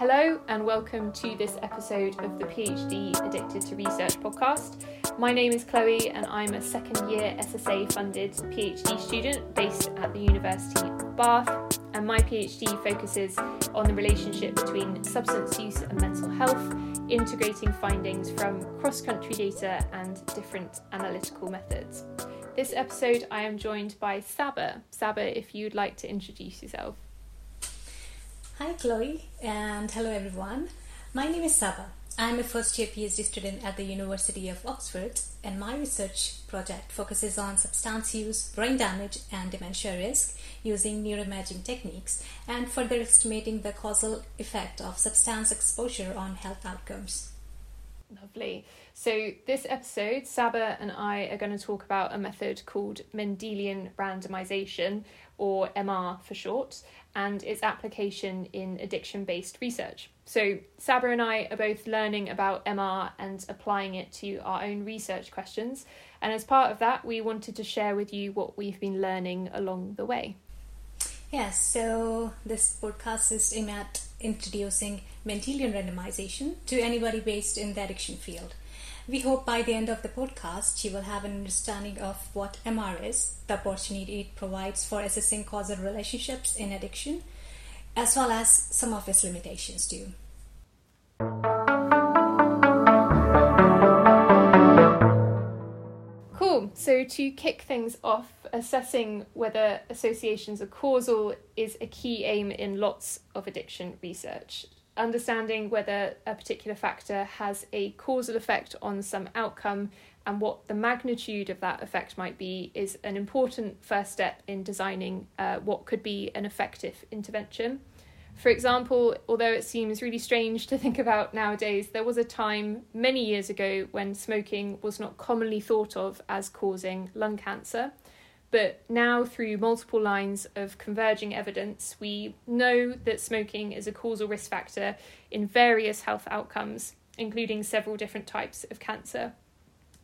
Hello, and welcome to this episode of the PhD Addicted to Research podcast. My name is Chloe, and I'm a second year SSA funded PhD student based at the University of Bath. And my PhD focuses on the relationship between substance use and mental health, integrating findings from cross country data and different analytical methods. This episode, I am joined by Saba. Saba, if you'd like to introduce yourself. Hi, Chloe, and hello, everyone. My name is Saba. I'm a first year PhD student at the University of Oxford, and my research project focuses on substance use, brain damage, and dementia risk using neuroimaging techniques and further estimating the causal effect of substance exposure on health outcomes. Lovely. So, this episode, Saba and I are going to talk about a method called Mendelian randomization, or MR for short, and its application in addiction based research. So, Saba and I are both learning about MR and applying it to our own research questions. And as part of that, we wanted to share with you what we've been learning along the way. Yes, so this podcast is aimed at introducing Mendelian randomization to anybody based in the addiction field. We hope by the end of the podcast you will have an understanding of what MR is, the opportunity it provides for assessing causal relationships in addiction, as well as some of its limitations too. Cool. So, to kick things off, assessing whether associations are causal is a key aim in lots of addiction research understanding whether a particular factor has a causal effect on some outcome and what the magnitude of that effect might be is an important first step in designing uh, what could be an effective intervention. For example, although it seems really strange to think about nowadays, there was a time many years ago when smoking was not commonly thought of as causing lung cancer. But now, through multiple lines of converging evidence, we know that smoking is a causal risk factor in various health outcomes, including several different types of cancer.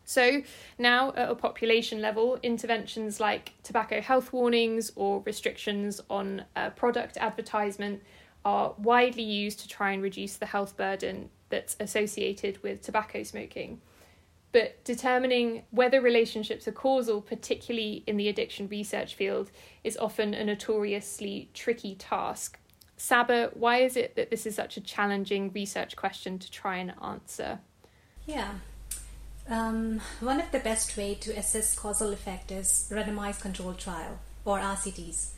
So, now at a population level, interventions like tobacco health warnings or restrictions on uh, product advertisement are widely used to try and reduce the health burden that's associated with tobacco smoking. But determining whether relationships are causal, particularly in the addiction research field, is often a notoriously tricky task. Saba, why is it that this is such a challenging research question to try and answer? Yeah. Um, one of the best way to assess causal effect is randomized controlled trial or RCTs.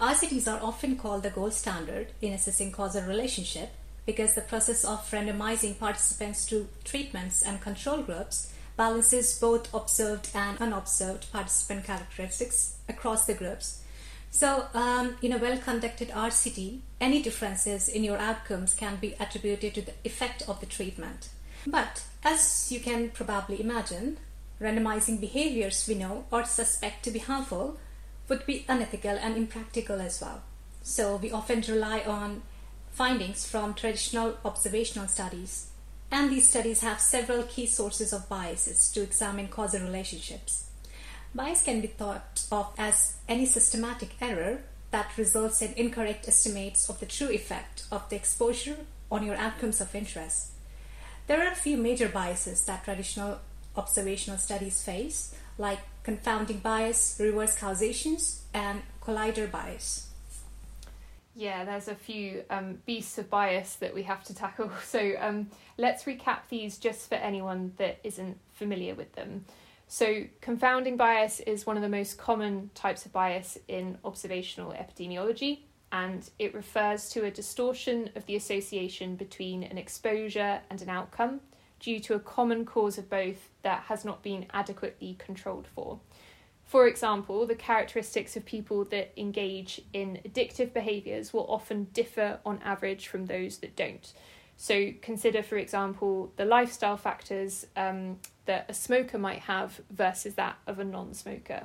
RCTs are often called the gold standard in assessing causal relationship because the process of randomizing participants to treatments and control groups balances both observed and unobserved participant characteristics across the groups. So, um, in a well conducted RCT, any differences in your outcomes can be attributed to the effect of the treatment. But, as you can probably imagine, randomizing behaviors we know or suspect to be harmful would be unethical and impractical as well. So, we often rely on findings from traditional observational studies and these studies have several key sources of biases to examine causal relationships. Bias can be thought of as any systematic error that results in incorrect estimates of the true effect of the exposure on your outcomes of interest. There are a few major biases that traditional observational studies face, like confounding bias, reverse causations, and collider bias. Yeah, there's a few um, beasts of bias that we have to tackle. So um, let's recap these just for anyone that isn't familiar with them. So, confounding bias is one of the most common types of bias in observational epidemiology, and it refers to a distortion of the association between an exposure and an outcome due to a common cause of both that has not been adequately controlled for. For example, the characteristics of people that engage in addictive behaviours will often differ on average from those that don't. So, consider, for example, the lifestyle factors um, that a smoker might have versus that of a non smoker.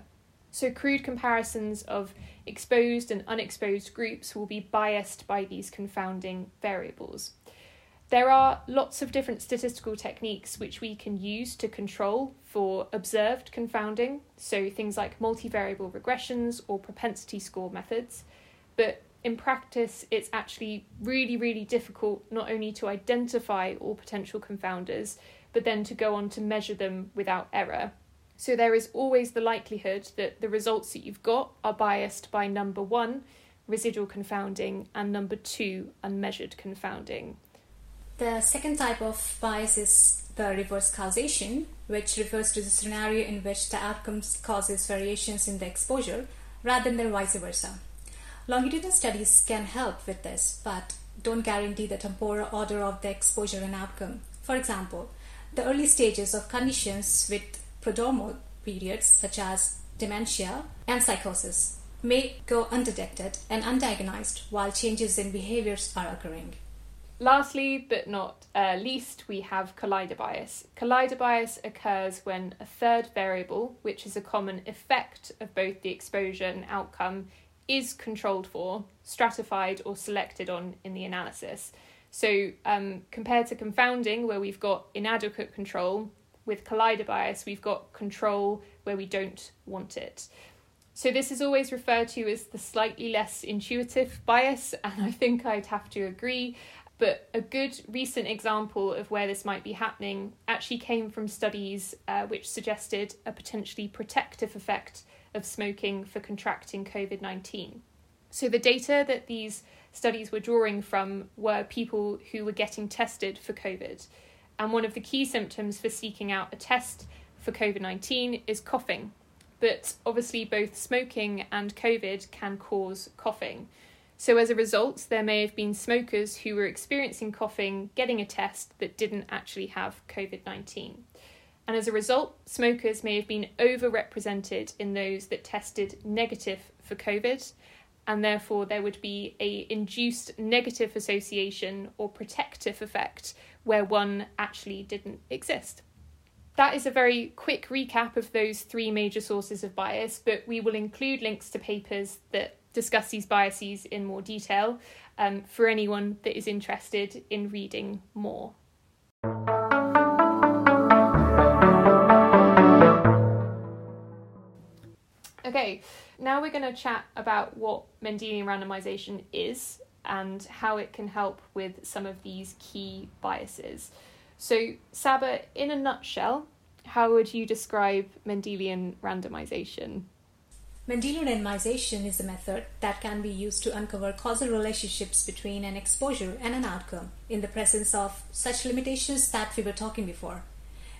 So, crude comparisons of exposed and unexposed groups will be biased by these confounding variables. There are lots of different statistical techniques which we can use to control for observed confounding, so things like multivariable regressions or propensity score methods. But in practice, it's actually really, really difficult not only to identify all potential confounders, but then to go on to measure them without error. So there is always the likelihood that the results that you've got are biased by number one, residual confounding, and number two, unmeasured confounding. The second type of bias is the reverse causation, which refers to the scenario in which the outcome causes variations in the exposure rather than vice versa. Longitudinal studies can help with this, but don't guarantee the temporal order of the exposure and outcome. For example, the early stages of conditions with prodromal periods, such as dementia and psychosis, may go undetected and undiagnosed while changes in behaviors are occurring. Lastly, but not uh, least, we have collider bias. Collider bias occurs when a third variable, which is a common effect of both the exposure and outcome, is controlled for, stratified, or selected on in the analysis. So, um, compared to confounding, where we've got inadequate control, with collider bias, we've got control where we don't want it. So, this is always referred to as the slightly less intuitive bias, and I think I'd have to agree. But a good recent example of where this might be happening actually came from studies uh, which suggested a potentially protective effect of smoking for contracting COVID 19. So, the data that these studies were drawing from were people who were getting tested for COVID. And one of the key symptoms for seeking out a test for COVID 19 is coughing. But obviously, both smoking and COVID can cause coughing. So, as a result, there may have been smokers who were experiencing coughing getting a test that didn't actually have COVID 19 and as a result, smokers may have been overrepresented in those that tested negative for COVID, and therefore there would be a induced negative association or protective effect where one actually didn't exist. That is a very quick recap of those three major sources of bias, but we will include links to papers that discuss these biases in more detail um, for anyone that is interested in reading more. Okay, now we're going to chat about what Mendelian randomization is and how it can help with some of these key biases. So, Saba, in a nutshell, how would you describe Mendelian randomization? Mendelian randomization is a method that can be used to uncover causal relationships between an exposure and an outcome in the presence of such limitations that we were talking before.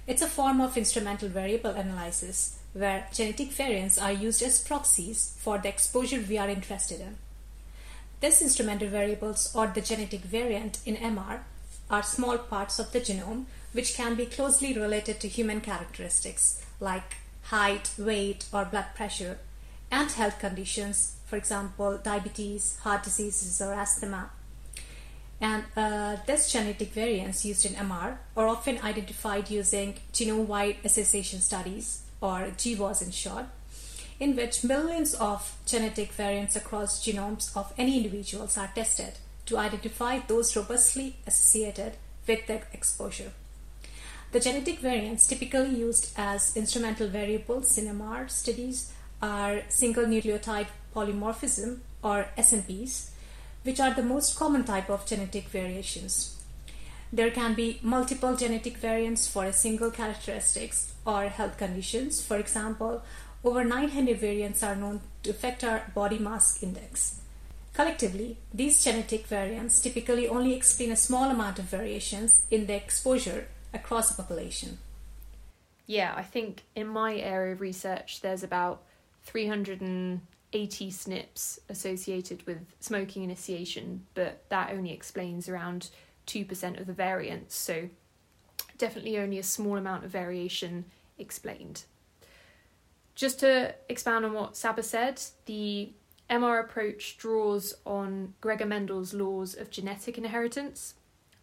It's a form of instrumental variable analysis where genetic variants are used as proxies for the exposure we are interested in. These instrumental variables or the genetic variant in MR are small parts of the genome which can be closely related to human characteristics like height, weight, or blood pressure, and health conditions, for example, diabetes, heart diseases, or asthma. And uh, these genetic variants used in MR are often identified using genome wide association studies or GWAS in short, in which millions of genetic variants across genomes of any individuals are tested to identify those robustly associated with the exposure. The genetic variants typically used as instrumental variables in MR studies are single nucleotide polymorphism or SNPs, which are the most common type of genetic variations. There can be multiple genetic variants for a single characteristics or health conditions. For example, over 900 variants are known to affect our body mass index. Collectively, these genetic variants typically only explain a small amount of variations in the exposure across a population. Yeah, I think in my area of research, there's about 380 SNPs associated with smoking initiation, but that only explains around 2% of the variance, so definitely only a small amount of variation explained. Just to expand on what Saba said, the MR approach draws on Gregor Mendel's laws of genetic inheritance.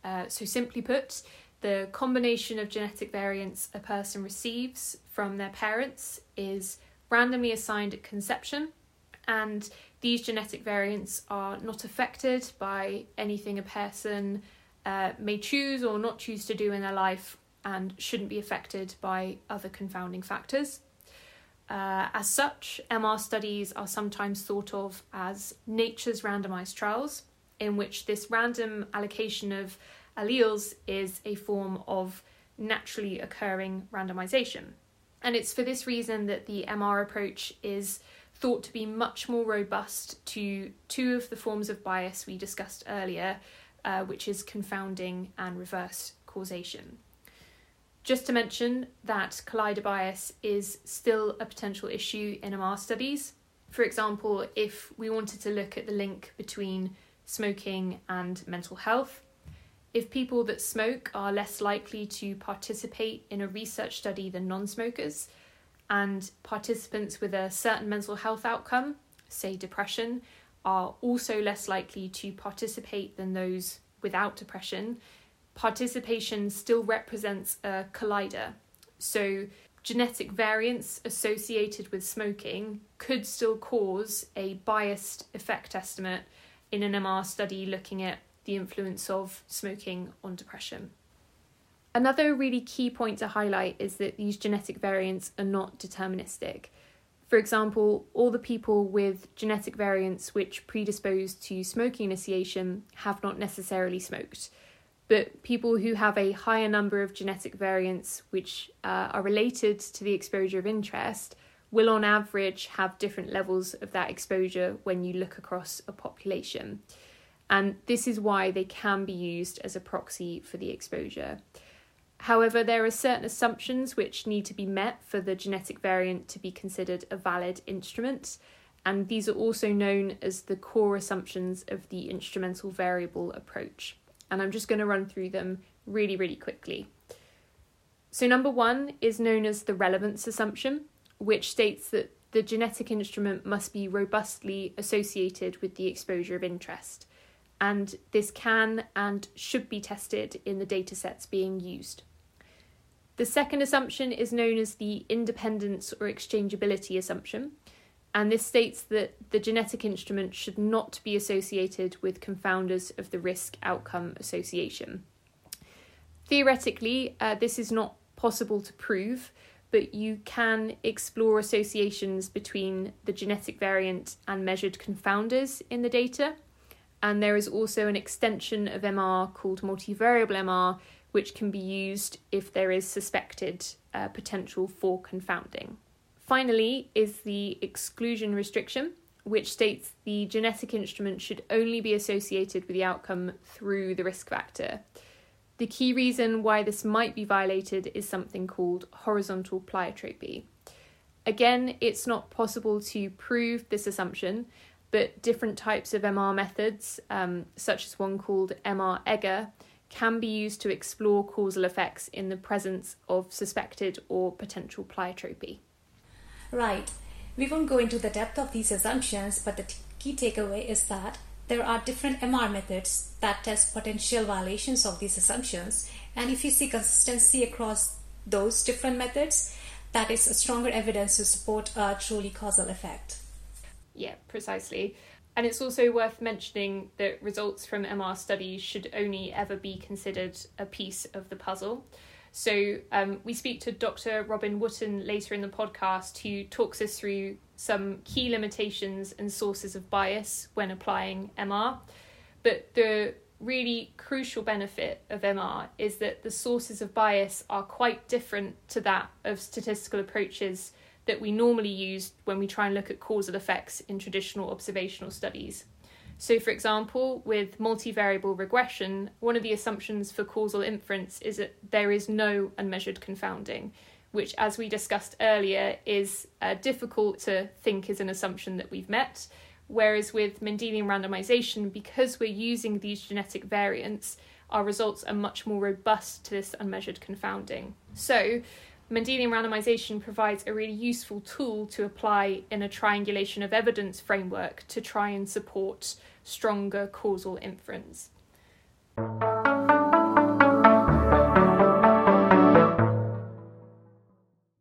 Uh, so, simply put, the combination of genetic variants a person receives from their parents is randomly assigned at conception, and these genetic variants are not affected by anything a person uh, may choose or not choose to do in their life and shouldn't be affected by other confounding factors. Uh, as such, MR studies are sometimes thought of as nature's randomized trials, in which this random allocation of alleles is a form of naturally occurring randomization. And it's for this reason that the MR approach is thought to be much more robust to two of the forms of bias we discussed earlier, uh, which is confounding and reverse causation. Just to mention that collider bias is still a potential issue in MR studies. For example, if we wanted to look at the link between smoking and mental health, if people that smoke are less likely to participate in a research study than non smokers, and participants with a certain mental health outcome, say depression, are also less likely to participate than those without depression, participation still represents a collider. So, genetic variants associated with smoking could still cause a biased effect estimate in an MR study looking at the influence of smoking on depression. Another really key point to highlight is that these genetic variants are not deterministic. For example, all the people with genetic variants which predispose to smoking initiation have not necessarily smoked but people who have a higher number of genetic variants which uh, are related to the exposure of interest will on average have different levels of that exposure when you look across a population. And this is why they can be used as a proxy for the exposure. However, there are certain assumptions which need to be met for the genetic variant to be considered a valid instrument, and these are also known as the core assumptions of the instrumental variable approach and I'm just going to run through them really, really quickly. So, number one is known as the relevance assumption, which states that the genetic instrument must be robustly associated with the exposure of interest, and this can and should be tested in the datasets being used. The second assumption is known as the independence or exchangeability assumption, and this states that the genetic instrument should not be associated with confounders of the risk outcome association. Theoretically, uh, this is not possible to prove, but you can explore associations between the genetic variant and measured confounders in the data. And there is also an extension of MR called multivariable MR, which can be used if there is suspected uh, potential for confounding. Finally, is the exclusion restriction, which states the genetic instrument should only be associated with the outcome through the risk factor. The key reason why this might be violated is something called horizontal pleiotropy. Again, it's not possible to prove this assumption, but different types of MR methods, um, such as one called MR EGGER, can be used to explore causal effects in the presence of suspected or potential pleiotropy. Right. We won't go into the depth of these assumptions, but the t- key takeaway is that there are different MR methods that test potential violations of these assumptions. And if you see consistency across those different methods, that is a stronger evidence to support a truly causal effect. Yeah, precisely. And it's also worth mentioning that results from MR studies should only ever be considered a piece of the puzzle. So um, we speak to Dr. Robin Wootton later in the podcast, who talks us through some key limitations and sources of bias when applying MR. But the really crucial benefit of MR is that the sources of bias are quite different to that of statistical approaches that we normally use when we try and look at causal effects in traditional observational studies. So, for example, with multivariable regression, one of the assumptions for causal inference is that there is no unmeasured confounding, which, as we discussed earlier, is uh, difficult to think is an assumption that we've met. Whereas with Mendelian randomization, because we're using these genetic variants, our results are much more robust to this unmeasured confounding. So, Mendelian randomization provides a really useful tool to apply in a triangulation of evidence framework to try and support stronger causal inference.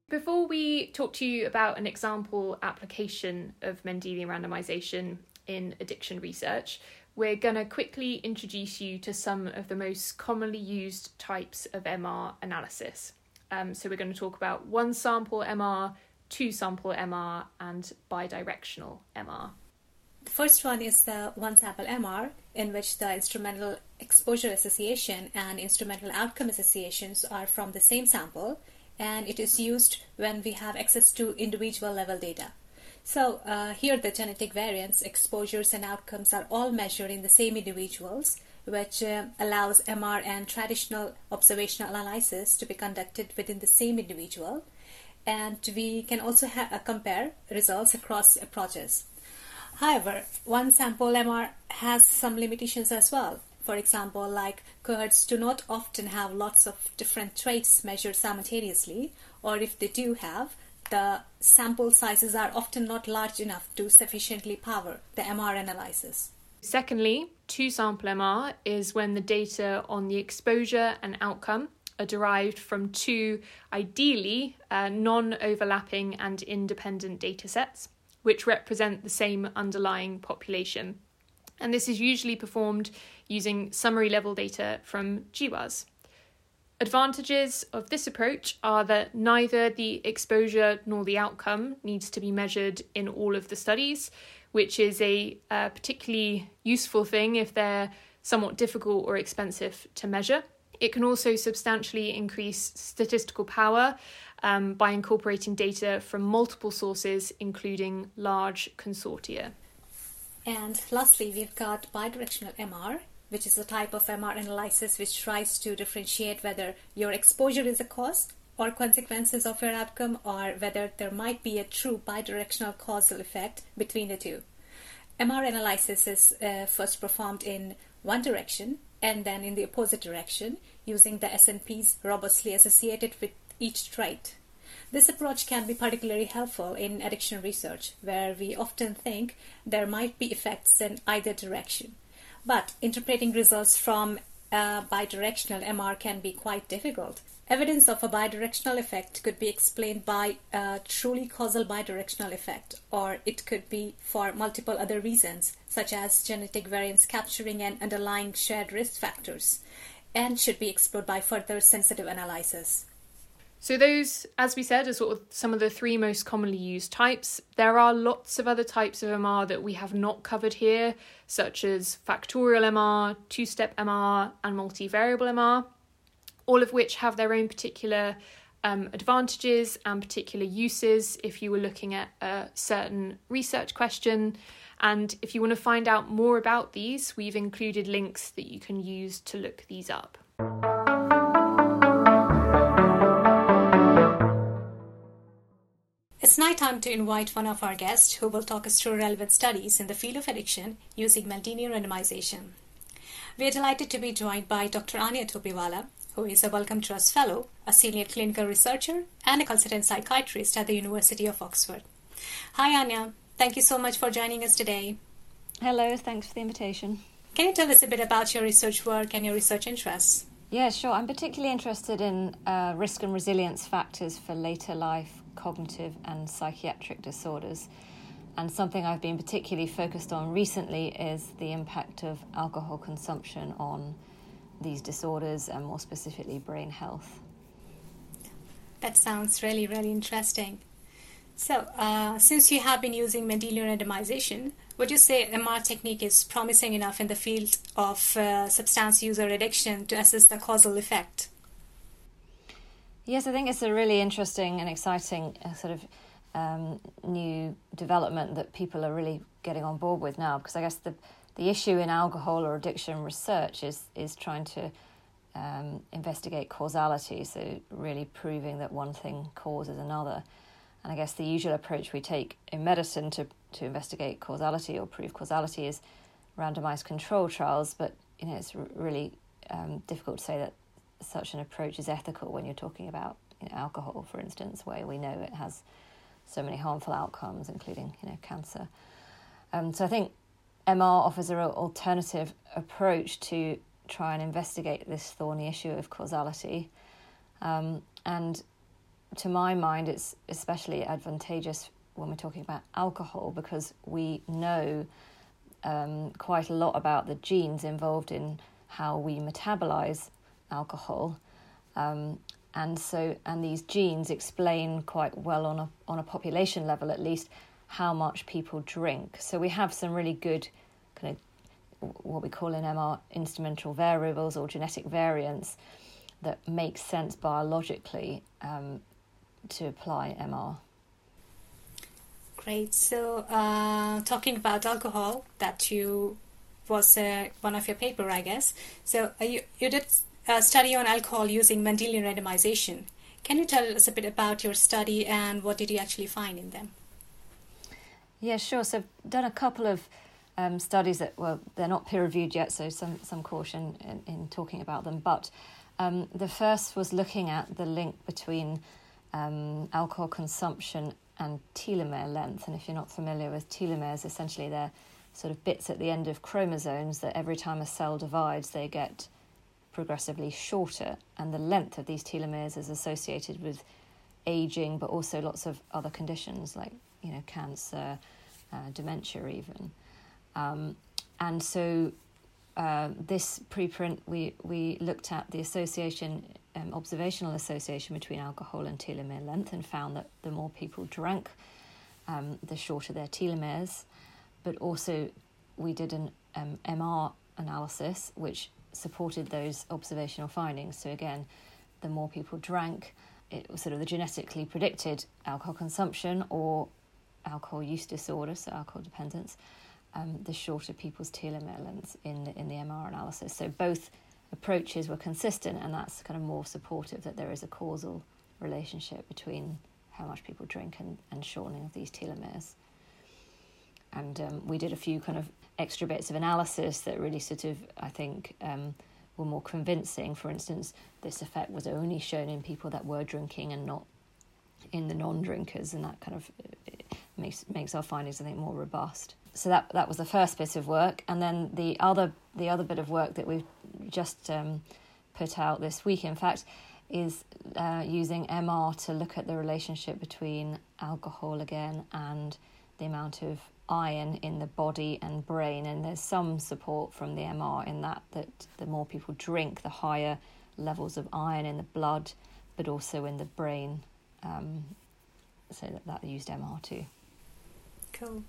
Before we talk to you about an example application of Mendelian randomization in addiction research, we're going to quickly introduce you to some of the most commonly used types of MR analysis. Um, so we're going to talk about one sample MR, two sample MR and bidirectional MR. The first one is the one sample MR, in which the instrumental exposure association and instrumental outcome associations are from the same sample, and it is used when we have access to individual level data. So uh, here the genetic variants, exposures, and outcomes are all measured in the same individuals, which uh, allows MR and traditional observational analysis to be conducted within the same individual. And we can also ha- uh, compare results across approaches. However, one sample MR has some limitations as well. For example, like cohorts do not often have lots of different traits measured simultaneously, or if they do have, the sample sizes are often not large enough to sufficiently power the MR analysis. Secondly, two sample MR is when the data on the exposure and outcome are derived from two ideally uh, non overlapping and independent data sets, which represent the same underlying population. And this is usually performed using summary level data from GWAS. Advantages of this approach are that neither the exposure nor the outcome needs to be measured in all of the studies, which is a, a particularly useful thing if they're somewhat difficult or expensive to measure. It can also substantially increase statistical power um, by incorporating data from multiple sources, including large consortia. And lastly, we've got bidirectional MR, which is a type of MR analysis which tries to differentiate whether your exposure is a cause or consequences of your outcome or whether there might be a true bidirectional causal effect between the two. MR analysis is uh, first performed in one direction and then in the opposite direction using the SNPs robustly associated with each trait. This approach can be particularly helpful in addiction research, where we often think there might be effects in either direction. But interpreting results from a bidirectional MR can be quite difficult. Evidence of a bidirectional effect could be explained by a truly causal bidirectional effect, or it could be for multiple other reasons, such as genetic variants capturing and underlying shared risk factors, and should be explored by further sensitive analysis. So, those, as we said, are sort of some of the three most commonly used types. There are lots of other types of MR that we have not covered here, such as factorial MR, two step MR, and multivariable MR, all of which have their own particular um, advantages and particular uses if you were looking at a certain research question. And if you want to find out more about these, we've included links that you can use to look these up. It's now time to invite one of our guests who will talk us through relevant studies in the field of addiction using Mendelian randomization. We are delighted to be joined by Dr. Anya Topiwala, who is a Wellcome Trust Fellow, a senior clinical researcher, and a consultant psychiatrist at the University of Oxford. Hi, Anya. Thank you so much for joining us today. Hello, thanks for the invitation. Can you tell us a bit about your research work and your research interests? Yeah, sure. I'm particularly interested in uh, risk and resilience factors for later life cognitive and psychiatric disorders. And something I've been particularly focused on recently is the impact of alcohol consumption on these disorders and more specifically brain health. That sounds really, really interesting. So, uh, since you have been using Mendelian randomization, would you say MR technique is promising enough in the field of uh, substance user addiction to assess the causal effect? Yes, I think it's a really interesting and exciting uh, sort of um, new development that people are really getting on board with now. Because I guess the the issue in alcohol or addiction research is is trying to um, investigate causality, so really proving that one thing causes another. And I guess the usual approach we take in medicine to to investigate causality or prove causality is randomized control trials, but you know it's really um, difficult to say that such an approach is ethical when you're talking about you know, alcohol, for instance, where we know it has so many harmful outcomes, including you know cancer. Um, so I think MR offers an alternative approach to try and investigate this thorny issue of causality, um, and to my mind, it's especially advantageous when we're talking about alcohol because we know um, quite a lot about the genes involved in how we metabolize alcohol. Um, and so and these genes explain quite well on a on a population level at least how much people drink. So we have some really good kind of what we call in MR instrumental variables or genetic variants that make sense biologically um, to apply MR. Great. So, uh, talking about alcohol, that you was uh, one of your paper, I guess. So, uh, you you did a study on alcohol using Mendelian randomization. Can you tell us a bit about your study and what did you actually find in them? Yeah, sure. So, I've done a couple of um, studies that well, they're not peer reviewed yet, so some some caution in, in talking about them. But um, the first was looking at the link between um, alcohol consumption and telomere length. And if you're not familiar with telomeres, essentially they're sort of bits at the end of chromosomes that every time a cell divides, they get progressively shorter. And the length of these telomeres is associated with aging, but also lots of other conditions like you know cancer, uh, dementia, even. Um, and so uh, this preprint, we we looked at the association um, observational association between alcohol and telomere length and found that the more people drank, um, the shorter their telomeres. But also, we did an um, MR analysis which supported those observational findings. So, again, the more people drank, it was sort of the genetically predicted alcohol consumption or alcohol use disorder, so alcohol dependence, um, the shorter people's telomere in the, in the MR analysis. So, both approaches were consistent, and that's kind of more supportive that there is a causal relationship between how much people drink and, and shortening of these telomeres. And um, we did a few kind of extra bits of analysis that really sort of, I think, um, were more convincing. For instance, this effect was only shown in people that were drinking and not in the non-drinkers, and that kind of makes makes our findings, I think, more robust. So that that was the first bit of work, and then the other the other bit of work that we've just um, put out this week, in fact, is uh, using MR to look at the relationship between alcohol again and the amount of iron in the body and brain. And there's some support from the MR in that that the more people drink, the higher levels of iron in the blood, but also in the brain. Um, so that, that used MR too. Cool.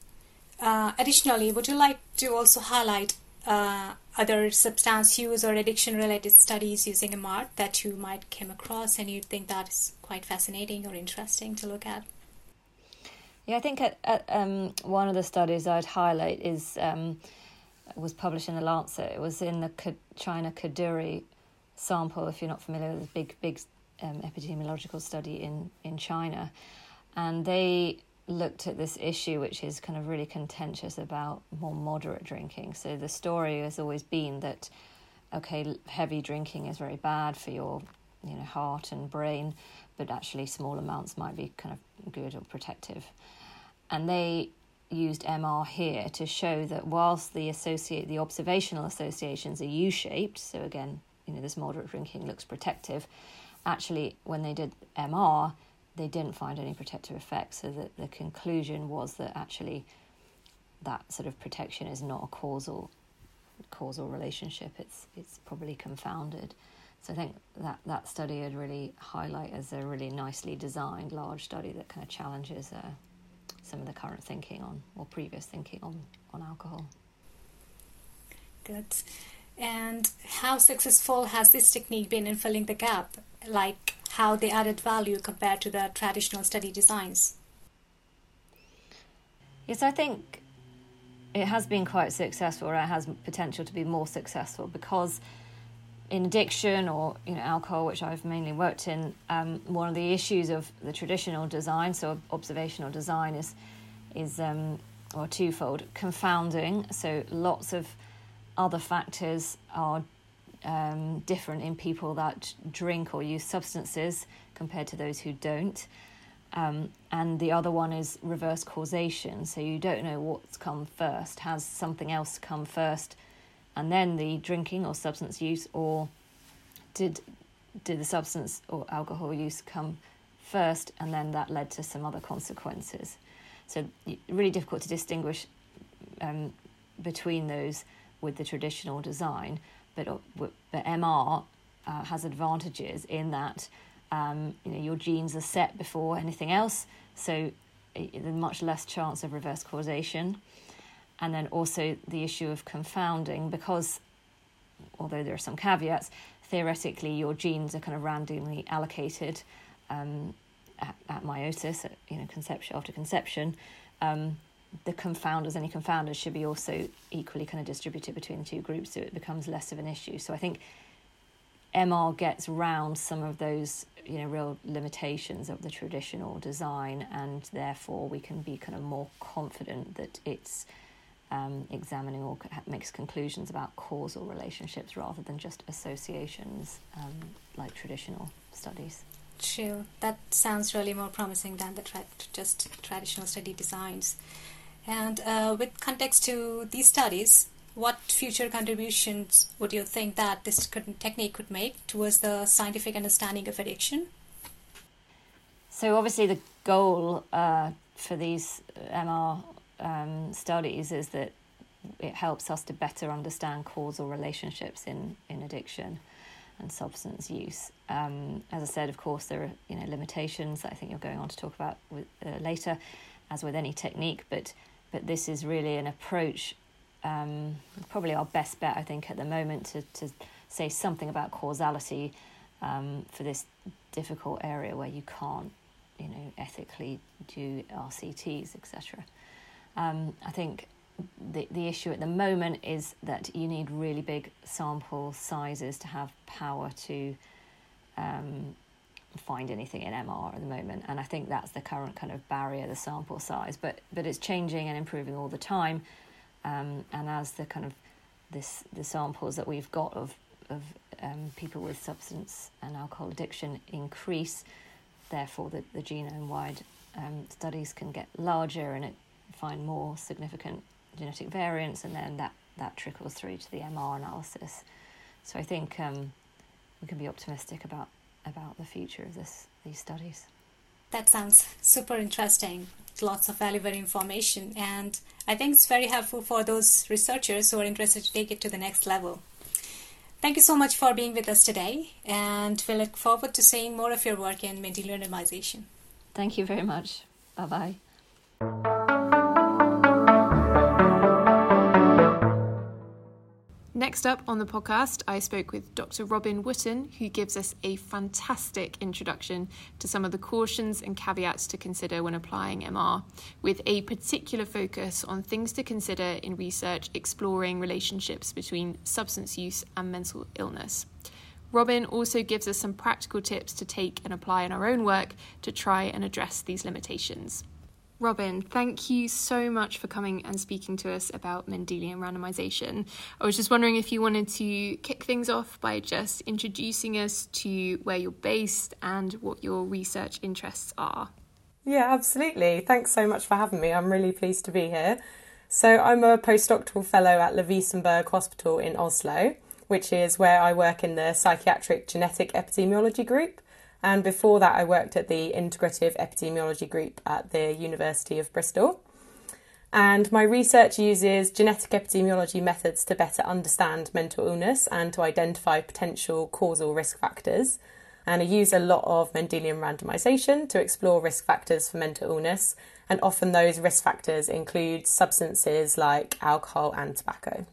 Uh, additionally, would you like to also highlight uh, other substance use or addiction related studies using MR that you might come across and you think that is quite fascinating or interesting to look at? Yeah, I think at, at, um, one of the studies I'd highlight is um, was published in the Lancet. It was in the China Kadoorie sample. If you're not familiar with the big, big um, epidemiological study in in China, and they looked at this issue, which is kind of really contentious about more moderate drinking. So the story has always been that, okay, heavy drinking is very bad for your, you know, heart and brain, but actually small amounts might be kind of good or protective. And they used MR here to show that whilst the associate the observational associations are U-shaped, so again, you know, this moderate drinking looks protective. Actually, when they did MR, they didn't find any protective effects. So that the conclusion was that actually that sort of protection is not a causal causal relationship. It's it's probably confounded. So I think that that study would really highlight as a really nicely designed large study that kind of challenges uh, some of the current thinking on or previous thinking on on alcohol. Good. And how successful has this technique been in filling the gap? Like how they added value compared to the traditional study designs? Yes, I think it has been quite successful, or it has potential to be more successful because in addiction or you know alcohol, which I've mainly worked in, um, one of the issues of the traditional design, so observational design, is is um, or twofold confounding. So lots of other factors are um, different in people that drink or use substances compared to those who don't. Um, and the other one is reverse causation. So you don't know what's come first. Has something else come first, and then the drinking or substance use, or did did the substance or alcohol use come first, and then that led to some other consequences? So really difficult to distinguish um, between those with the traditional design, but uh, but MR uh, has advantages in that Um, you know, your genes are set before anything else, so there's much less chance of reverse causation. And then also the issue of confounding, because although there are some caveats, theoretically your genes are kind of randomly allocated um, at, at, meiosis, at, you know, conception after conception. Um, the confounders, any confounders, should be also equally kind of distributed between the two groups, so it becomes less of an issue. So I think MR gets round some of those, you know, real limitations of the traditional design, and therefore we can be kind of more confident that it's um, examining or makes conclusions about causal relationships rather than just associations um, like traditional studies. True, that sounds really more promising than the tra- just traditional study designs. And uh, with context to these studies, what future contributions would you think that this technique could make towards the scientific understanding of addiction? So, obviously, the goal uh, for these MR um, studies is that it helps us to better understand causal relationships in, in addiction and substance use. Um, as I said, of course, there are you know limitations that I think you're going on to talk about with, uh, later, as with any technique. But but this is really an approach, um, probably our best bet, I think, at the moment to, to say something about causality um, for this difficult area where you can't, you know, ethically do RCTs, etc. Um, I think the the issue at the moment is that you need really big sample sizes to have power to um, find anything in MR at the moment, and I think that's the current kind of barrier, the sample size. But but it's changing and improving all the time, um, and as the kind of this the samples that we've got of of um, people with substance and alcohol addiction increase, therefore the, the genome wide um, studies can get larger and it find more significant genetic variants, and then that that trickles through to the MR analysis. So I think um, we can be optimistic about about the future of this these studies. That sounds super interesting. Lots of valuable information, and I think it's very helpful for those researchers who are interested to take it to the next level. Thank you so much for being with us today, and we look forward to seeing more of your work in Mendelian randomization. Thank you very much. Bye bye. Next up on the podcast, I spoke with Dr. Robin Wootton, who gives us a fantastic introduction to some of the cautions and caveats to consider when applying MR, with a particular focus on things to consider in research exploring relationships between substance use and mental illness. Robin also gives us some practical tips to take and apply in our own work to try and address these limitations. Robin, thank you so much for coming and speaking to us about Mendelian randomization. I was just wondering if you wanted to kick things off by just introducing us to where you're based and what your research interests are. Yeah, absolutely. Thanks so much for having me. I'm really pleased to be here. So, I'm a postdoctoral fellow at Lovisenberg Hospital in Oslo, which is where I work in the psychiatric genetic epidemiology group. And before that, I worked at the Integrative Epidemiology Group at the University of Bristol. And my research uses genetic epidemiology methods to better understand mental illness and to identify potential causal risk factors. And I use a lot of Mendelian randomization to explore risk factors for mental illness. And often those risk factors include substances like alcohol and tobacco.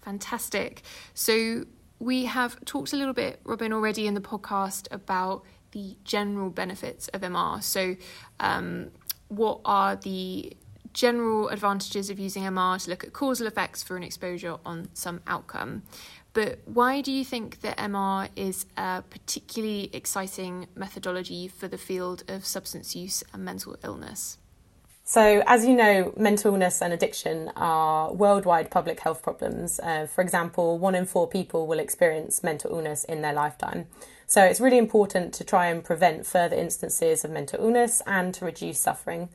Fantastic. So, we have talked a little bit, Robin, already in the podcast about the general benefits of MR. So, um, what are the general advantages of using MR to look at causal effects for an exposure on some outcome? But why do you think that MR is a particularly exciting methodology for the field of substance use and mental illness? So, as you know, mental illness and addiction are worldwide public health problems. Uh, for example, one in four people will experience mental illness in their lifetime. So, it's really important to try and prevent further instances of mental illness and to reduce suffering.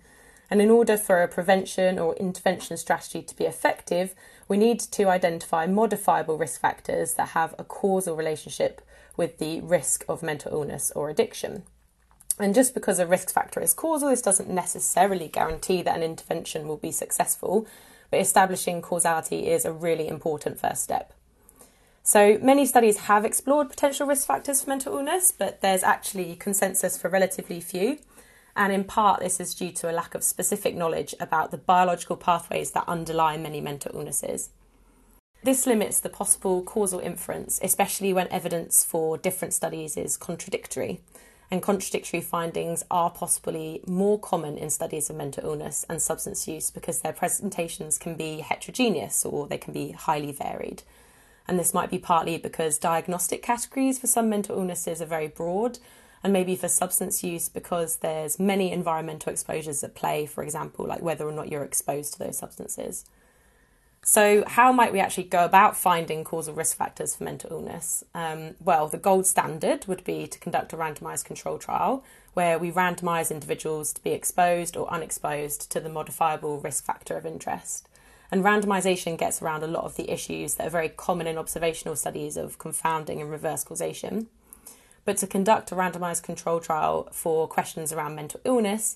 And in order for a prevention or intervention strategy to be effective, we need to identify modifiable risk factors that have a causal relationship with the risk of mental illness or addiction. And just because a risk factor is causal, this doesn't necessarily guarantee that an intervention will be successful, but establishing causality is a really important first step. So many studies have explored potential risk factors for mental illness, but there's actually consensus for relatively few. And in part, this is due to a lack of specific knowledge about the biological pathways that underlie many mental illnesses. This limits the possible causal inference, especially when evidence for different studies is contradictory. And contradictory findings are possibly more common in studies of mental illness and substance use because their presentations can be heterogeneous or they can be highly varied. And this might be partly because diagnostic categories for some mental illnesses are very broad, and maybe for substance use because there's many environmental exposures at play, for example, like whether or not you're exposed to those substances. So, how might we actually go about finding causal risk factors for mental illness? Um, well, the gold standard would be to conduct a randomized control trial where we randomize individuals to be exposed or unexposed to the modifiable risk factor of interest. And randomization gets around a lot of the issues that are very common in observational studies of confounding and reverse causation. But to conduct a randomized control trial for questions around mental illness,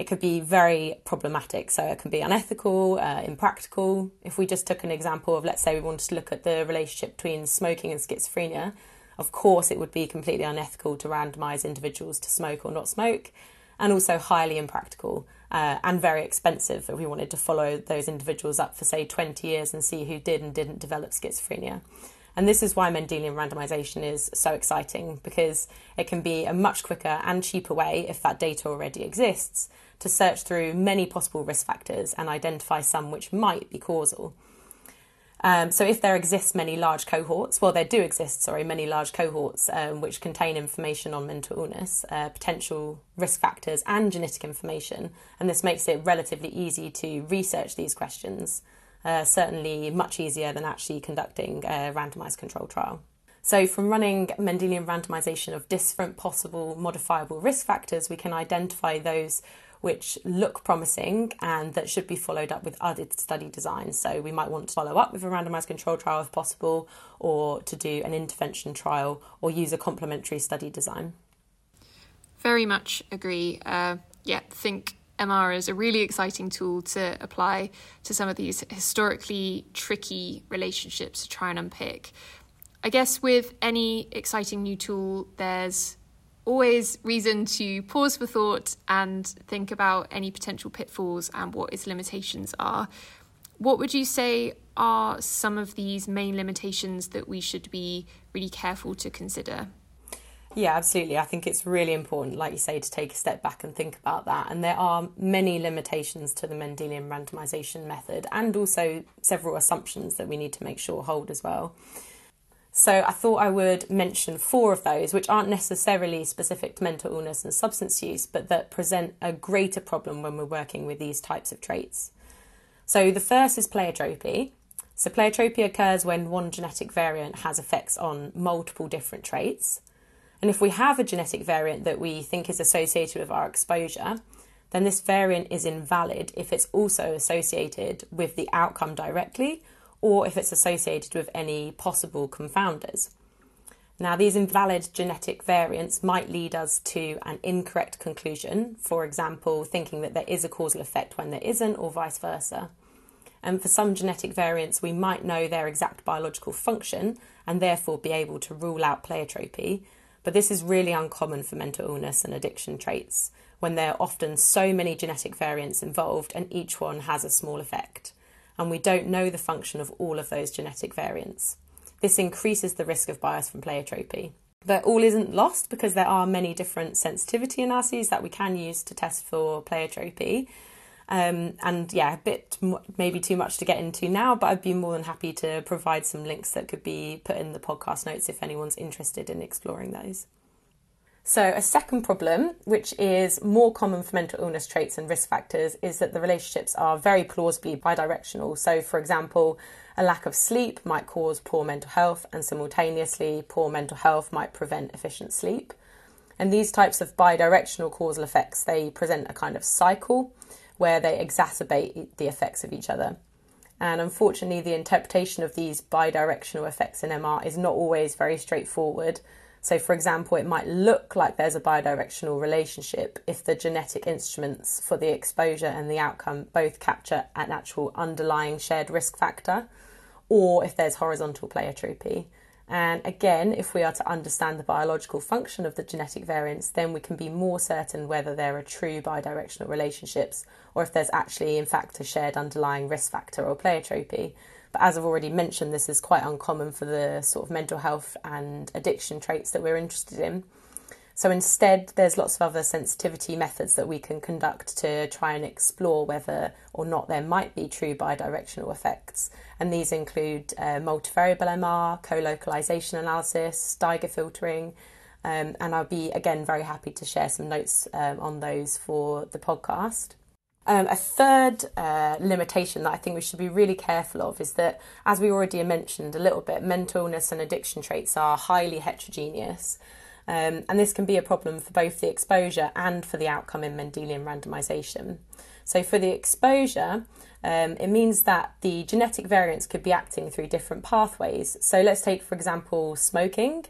it could be very problematic. So it can be unethical, uh, impractical. If we just took an example of, let's say, we wanted to look at the relationship between smoking and schizophrenia, of course, it would be completely unethical to randomise individuals to smoke or not smoke, and also highly impractical uh, and very expensive if we wanted to follow those individuals up for, say, 20 years and see who did and didn't develop schizophrenia. And this is why Mendelian randomization is so exciting because it can be a much quicker and cheaper way, if that data already exists, to search through many possible risk factors and identify some which might be causal. Um, so, if there exists many large cohorts, well, there do exist, sorry, many large cohorts um, which contain information on mental illness, uh, potential risk factors, and genetic information, and this makes it relatively easy to research these questions. Uh, certainly, much easier than actually conducting a randomized control trial. So, from running Mendelian randomisation of different possible modifiable risk factors, we can identify those which look promising and that should be followed up with other study designs. So we might want to follow up with a randomized control trial if possible, or to do an intervention trial, or use a complementary study design. Very much agree. Uh, yeah, think MR is a really exciting tool to apply to some of these historically tricky relationships to try and unpick. I guess with any exciting new tool, there's always reason to pause for thought and think about any potential pitfalls and what its limitations are. What would you say are some of these main limitations that we should be really careful to consider? Yeah, absolutely. I think it's really important, like you say, to take a step back and think about that. And there are many limitations to the Mendelian randomization method and also several assumptions that we need to make sure hold as well. So I thought I would mention four of those, which aren't necessarily specific to mental illness and substance use, but that present a greater problem when we're working with these types of traits. So the first is pleiotropy. So pleiotropy occurs when one genetic variant has effects on multiple different traits. And if we have a genetic variant that we think is associated with our exposure, then this variant is invalid if it's also associated with the outcome directly or if it's associated with any possible confounders. Now, these invalid genetic variants might lead us to an incorrect conclusion, for example, thinking that there is a causal effect when there isn't, or vice versa. And for some genetic variants, we might know their exact biological function and therefore be able to rule out pleiotropy. But this is really uncommon for mental illness and addiction traits, when there are often so many genetic variants involved and each one has a small effect and we don't know the function of all of those genetic variants. This increases the risk of bias from pleiotropy. But all isn't lost because there are many different sensitivity analyses that we can use to test for pleiotropy. Um, and yeah, a bit maybe too much to get into now, but I'd be more than happy to provide some links that could be put in the podcast notes if anyone's interested in exploring those. So, a second problem, which is more common for mental illness traits and risk factors, is that the relationships are very plausibly bidirectional. So, for example, a lack of sleep might cause poor mental health, and simultaneously, poor mental health might prevent efficient sleep. And these types of bidirectional causal effects, they present a kind of cycle where they exacerbate the effects of each other. And unfortunately, the interpretation of these bidirectional effects in MR is not always very straightforward so, for example, it might look like there's a bidirectional relationship if the genetic instruments for the exposure and the outcome both capture an actual underlying shared risk factor, or if there's horizontal pleiotropy. And again, if we are to understand the biological function of the genetic variants, then we can be more certain whether there are true bidirectional relationships or if there's actually, in fact, a shared underlying risk factor or pleiotropy. But as I've already mentioned, this is quite uncommon for the sort of mental health and addiction traits that we're interested in. So instead, there's lots of other sensitivity methods that we can conduct to try and explore whether or not there might be true bidirectional effects. And these include uh, multivariable MR, co localization analysis, Steiger filtering. Um, and I'll be again very happy to share some notes um, on those for the podcast. Um, a third uh, limitation that I think we should be really careful of is that, as we already mentioned a little bit, mental illness and addiction traits are highly heterogeneous. Um, and this can be a problem for both the exposure and for the outcome in Mendelian randomization. So, for the exposure, um, it means that the genetic variants could be acting through different pathways. So, let's take, for example, smoking.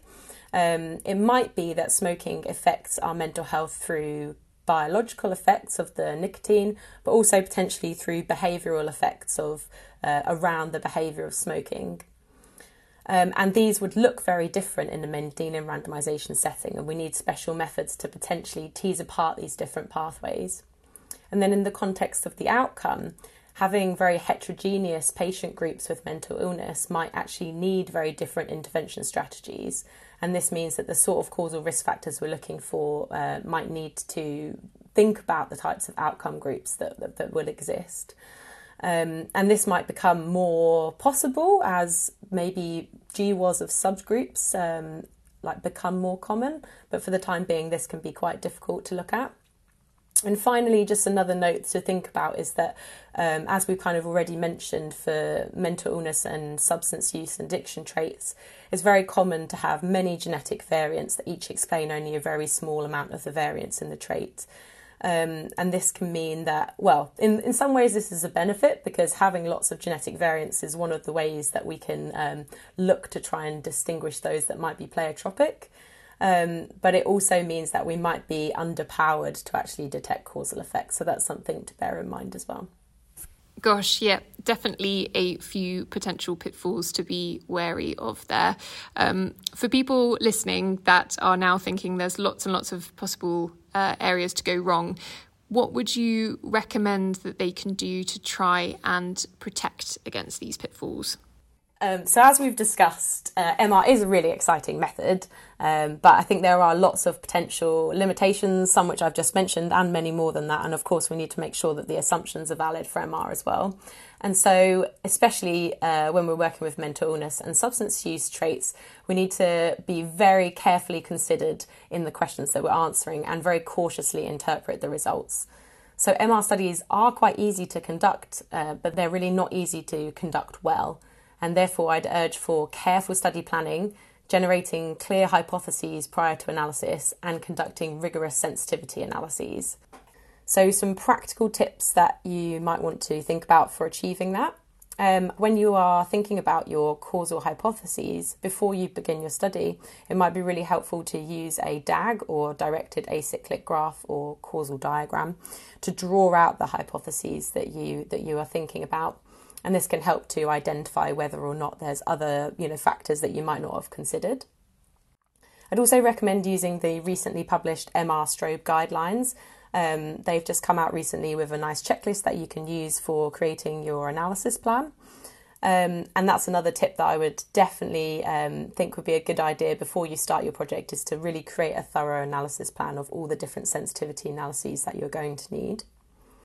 Um, it might be that smoking affects our mental health through biological effects of the nicotine, but also potentially through behavioural effects of uh, around the behaviour of smoking. Um, and these would look very different in the Mendelian randomization setting, and we need special methods to potentially tease apart these different pathways. And then, in the context of the outcome, having very heterogeneous patient groups with mental illness might actually need very different intervention strategies. And this means that the sort of causal risk factors we're looking for uh, might need to think about the types of outcome groups that, that, that will exist. Um, and this might become more possible as maybe GWAS of subgroups um, like become more common, but for the time being, this can be quite difficult to look at. And finally, just another note to think about is that, um, as we've kind of already mentioned, for mental illness and substance use and addiction traits, it's very common to have many genetic variants that each explain only a very small amount of the variance in the trait. Um, and this can mean that, well, in, in some ways, this is a benefit because having lots of genetic variants is one of the ways that we can um, look to try and distinguish those that might be pleiotropic. Um, but it also means that we might be underpowered to actually detect causal effects. So that's something to bear in mind as well. Gosh, yeah, definitely a few potential pitfalls to be wary of there. Um, for people listening that are now thinking there's lots and lots of possible uh, areas to go wrong, what would you recommend that they can do to try and protect against these pitfalls? Um, so, as we've discussed, uh, MR is a really exciting method, um, but I think there are lots of potential limitations, some which I've just mentioned, and many more than that. And of course, we need to make sure that the assumptions are valid for MR as well. And so, especially uh, when we're working with mental illness and substance use traits, we need to be very carefully considered in the questions that we're answering and very cautiously interpret the results. So, MR studies are quite easy to conduct, uh, but they're really not easy to conduct well and therefore I'd urge for careful study planning, generating clear hypotheses prior to analysis, and conducting rigorous sensitivity analyses. So, some practical tips that you might want to think about for achieving that. Um, when you are thinking about your causal hypotheses before you begin your study, it might be really helpful to use a DAG or directed acyclic graph or causal diagram to draw out the hypotheses that you that you are thinking about and this can help to identify whether or not there's other you know factors that you might not have considered. I'd also recommend using the recently published MR Strobe guidelines. Um, they've just come out recently with a nice checklist that you can use for creating your analysis plan. Um, and that's another tip that I would definitely um, think would be a good idea before you start your project is to really create a thorough analysis plan of all the different sensitivity analyses that you're going to need.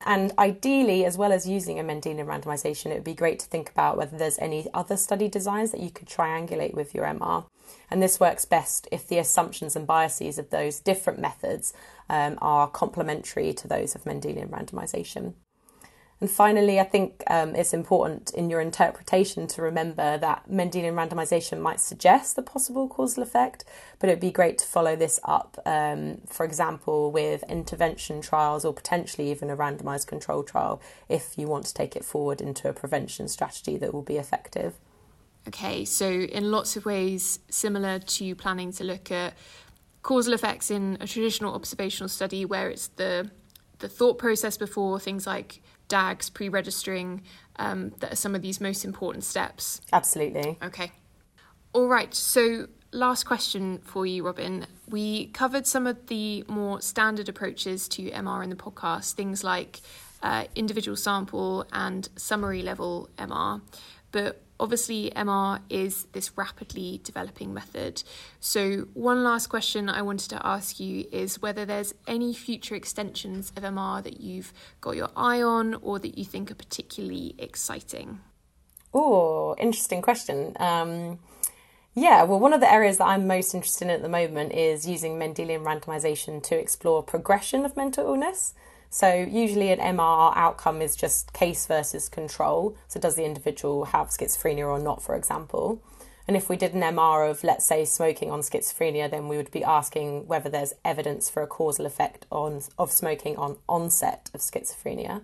And ideally, as well as using a Mendelian randomization, it would be great to think about whether there's any other study designs that you could triangulate with your MR. And this works best if the assumptions and biases of those different methods um, are complementary to those of Mendelian randomization. And finally, I think um, it's important in your interpretation to remember that Mendelian randomization might suggest the possible causal effect, but it'd be great to follow this up, um, for example, with intervention trials or potentially even a randomized control trial if you want to take it forward into a prevention strategy that will be effective. Okay, so in lots of ways, similar to planning to look at causal effects in a traditional observational study where it's the the thought process before things like DAGs, pre registering, um, that are some of these most important steps? Absolutely. Okay. All right, so last question for you, Robyn. We covered some of the more standard approaches to MR in the podcast, things like uh, individual sample and summary level MR. But obviously, MR is this rapidly developing method. So, one last question I wanted to ask you is whether there's any future extensions of MR that you've got your eye on or that you think are particularly exciting. Oh, interesting question. Um, yeah, well, one of the areas that I'm most interested in at the moment is using Mendelian randomization to explore progression of mental illness. So, usually, an MR outcome is just case versus control. So, does the individual have schizophrenia or not, for example? And if we did an MR of, let's say, smoking on schizophrenia, then we would be asking whether there's evidence for a causal effect on, of smoking on onset of schizophrenia.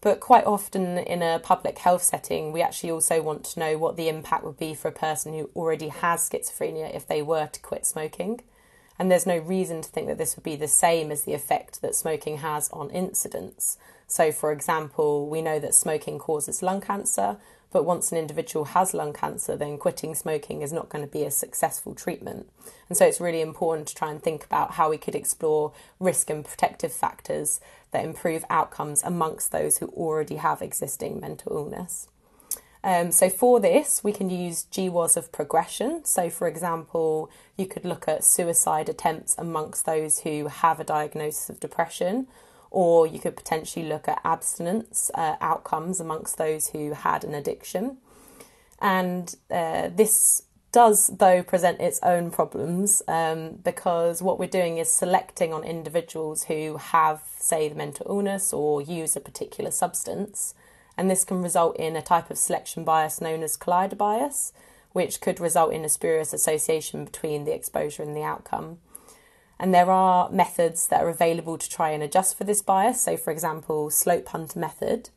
But quite often in a public health setting, we actually also want to know what the impact would be for a person who already has schizophrenia if they were to quit smoking. And there's no reason to think that this would be the same as the effect that smoking has on incidence. So, for example, we know that smoking causes lung cancer, but once an individual has lung cancer, then quitting smoking is not going to be a successful treatment. And so it's really important to try and think about how we could explore risk and protective factors that improve outcomes amongst those who already have existing mental illness. Um, so for this, we can use GWAS of progression. So, for example, you could look at suicide attempts amongst those who have a diagnosis of depression, or you could potentially look at abstinence uh, outcomes amongst those who had an addiction. And uh, this does, though, present its own problems um, because what we're doing is selecting on individuals who have, say, the mental illness or use a particular substance. And this can result in a type of selection bias known as collider bias, which could result in a spurious association between the exposure and the outcome. And there are methods that are available to try and adjust for this bias. So, for example, SlopeHunter method.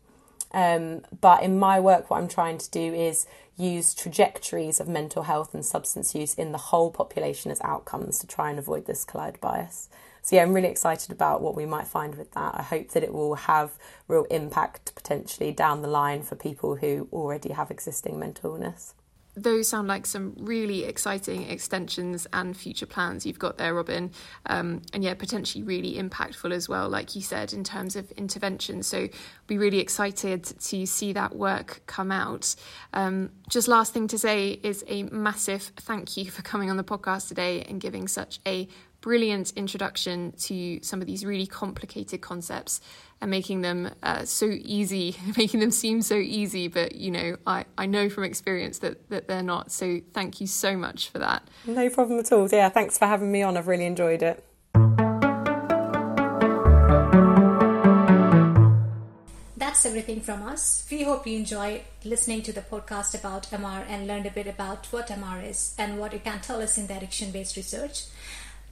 Um, but in my work, what I'm trying to do is use trajectories of mental health and substance use in the whole population as outcomes to try and avoid this collider bias. So, yeah, I'm really excited about what we might find with that. I hope that it will have real impact potentially down the line for people who already have existing mental illness those sound like some really exciting extensions and future plans you've got there, Robyn. Um, and yeah, potentially really impactful as well, like you said, in terms of intervention. So be really excited to see that work come out. Um, just last thing to say is a massive thank you for coming on the podcast today and giving such a brilliant introduction to some of these really complicated concepts and making them uh, so easy, making them seem so easy. But you know, I, I know from experience that that they're not. So thank you so much for that. No problem at all. Yeah, thanks for having me on. I've really enjoyed it. That's everything from us. We hope you enjoyed listening to the podcast about MR and learned a bit about what MR is and what it can tell us in the addiction based research.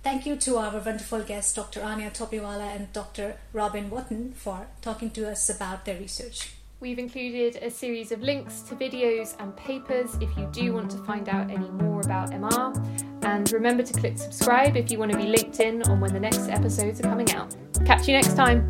Thank you to our wonderful guests, Dr. Anya Topiwala and Dr. Robyn Wootton, for talking to us about their research. We've included a series of links to videos and papers if you do want to find out any more about MR. And remember to click subscribe if you want to be linked in on when the next episodes are coming out. Catch you next time.